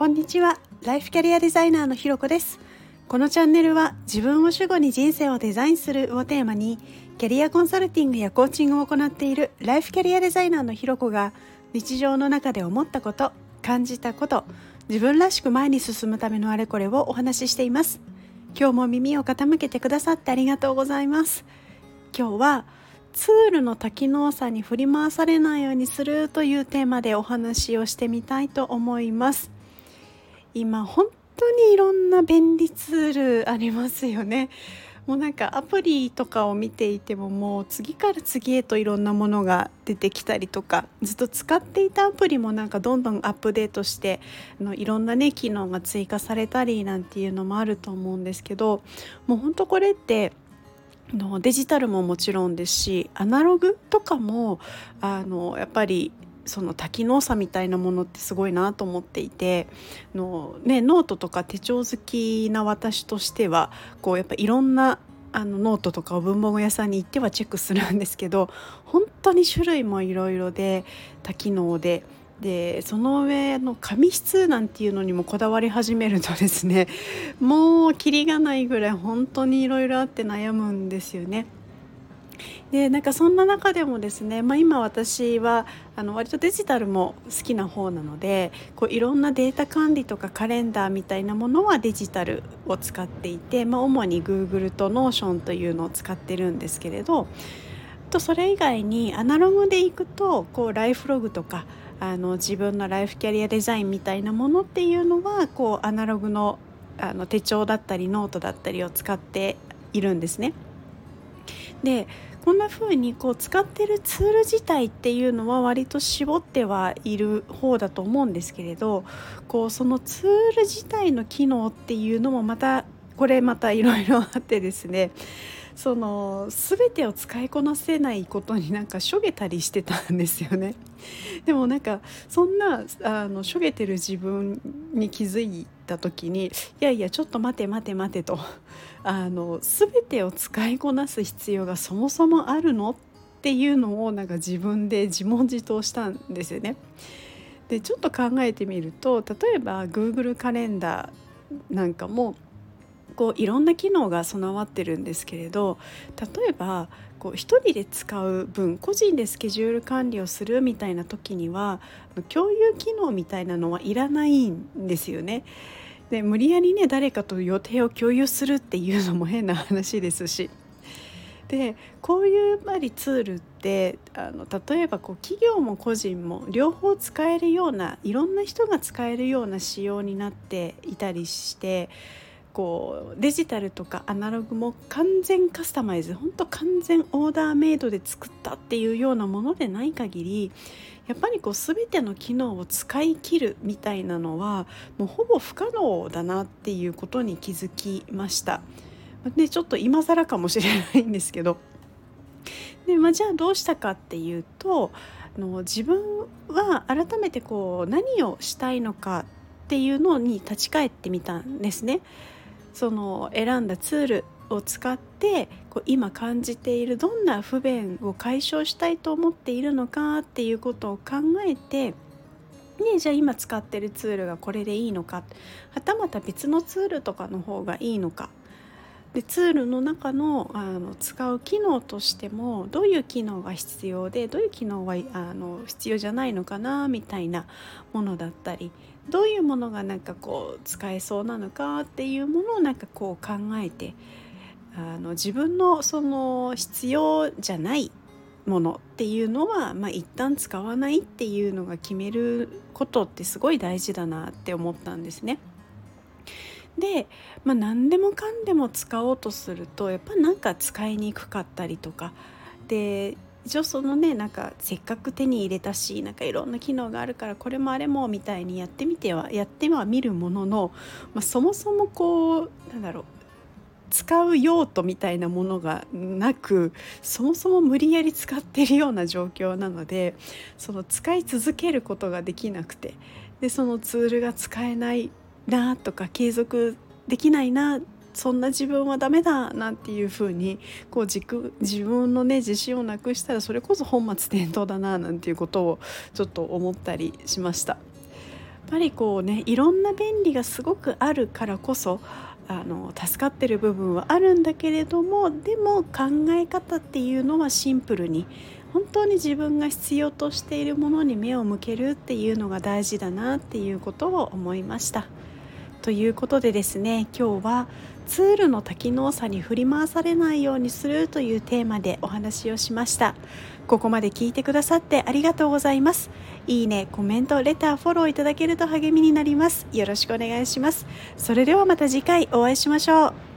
こんにちは。ライフキャリアデザイナーのひろこです。このチャンネルは自分を主語に人生をデザインするをテーマにキャリアコンサルティングやコーチングを行っているライフキャリアデザイナーのひろこが日常の中で思ったこと感じたこと自分らしく前に進むためのあれこれをお話ししています。今日も耳を傾けてくださってありがとうございます。今日はツールの多機能さに振り回されないようにするというテーマでお話をしてみたいと思います。今本当にいろんな便利ツールありますよね。もうなんかアプリとかを見ていてももう次から次へといろんなものが出てきたりとかずっと使っていたアプリもなんかどんどんアップデートしてあのいろんなね機能が追加されたりなんていうのもあると思うんですけどもうほんとこれってのデジタルももちろんですしアナログとかもあのやっぱりその多機能さみたいなものってすごいなと思っていての、ね、ノートとか手帳好きな私としてはこうやっぱいろんなあのノートとかを文房具屋さんに行ってはチェックするんですけど本当に種類もいろいろで多機能で。でその上の紙質なんていうのにもこだわり始めるとですねもうキリがないぐらい本当にいろいろあって悩むんですよね。でなんかそんな中でもですね、まあ、今私はあの割とデジタルも好きな方なのでこういろんなデータ管理とかカレンダーみたいなものはデジタルを使っていて、まあ、主に Google と Notion というのを使ってるんですけれどとそれ以外にアナログでいくとこうライフログとかあの自分のライフキャリアデザインみたいなものっていうのはこうアナログのあの手帳だったりノートだったりを使っているんですね。でこんな風にこう使ってるツール自体っていうのは割と絞ってはいる方だと思うんですけれどこうそのツール自体の機能っていうのもまたこれまたいろいろあってですねその全てを使いこなせないことになんかしょげたりしてたんですよね。でもなんかそんなあのしょげてる自分に気づいてた時にいやいやちょっと待て待て待てと あの全てを使いこなす必要がそもそもあるのっていうのをなんか自分で自問自答したんですよね。でちょっと考えてみると例えば Google カレンダーなんかもこういろんな機能が備わってるんですけれど例えばこう一人で使う分個人でスケジュール管理をするみたいな時には共有機能みたいなのはいらないんですよね。で無理やりね誰かと予定を共有するっていうのも変な話ですし。でこういうやりツールってあの例えばこう企業も個人も両方使えるようないろんな人が使えるような仕様になっていたりしてこうデジタルとかアナログも完全カスタマイズ本当完全オーダーメイドで作ったっていうようなものでない限りやっぱりこう全ての機能を使い切るみたいなのはもうほぼ不可能だなっていうことに気づきました。でちょっと今更かもしれないんですけどで、まあ、じゃあどうしたかっていうとあの自分は改めてこう何をしたいのかっていうのに立ち返ってみたんですね。その選んだツールを使ってこう今感じているどんな不便を解消したいと思っているのかっていうことを考えてね、じゃあ今使ってるツールがこれでいいのか。はたまた別のツールとかの方がいいのか。でツールの中のあの使う機能としてもどういう機能が必要でどういう機能はあの必要じゃないのかなみたいなものだったりどういうものがなんかこう使えそうなのかっていうものをなんかこう考えてあの自分のその必要じゃないものっていうのは、まあ、一旦使わないっていうのが決めることってすごい大事だなって思ったんですね。で、まあ、何でもかんでも使おうとするとやっぱなんか使いにくかったりとかで一応そのねなんかせっかく手に入れたしなんかいろんな機能があるからこれもあれもみたいにやってみてはやってはみるものの、まあ、そもそもこうなんだろう使う用途みたいなものがなくそもそも無理やり使ってるような状況なのでその使い続けることができなくてでそのツールが使えないなとか継続できないなそんな自分はダメだなんていうふうにこう自自分のね自信をなくしたらそれこそ本末転倒だななんていうことをちょっと思ったりしました。やっぱりこうねいろんな便利がすごくあるからこそあの助かってる部分はあるんだけれどもでも考え方っていうのはシンプルに本当に自分が必要としているものに目を向けるっていうのが大事だなっていうことを思いました。ということでですね今日はツールの多機能さに振り回されないようにするというテーマでお話をしました。ここまで聞いてくださってありがとうございます。いいねコメントレターフォローいただけると励みになります。よろしくお願いします。それではまた次回お会いしましょう。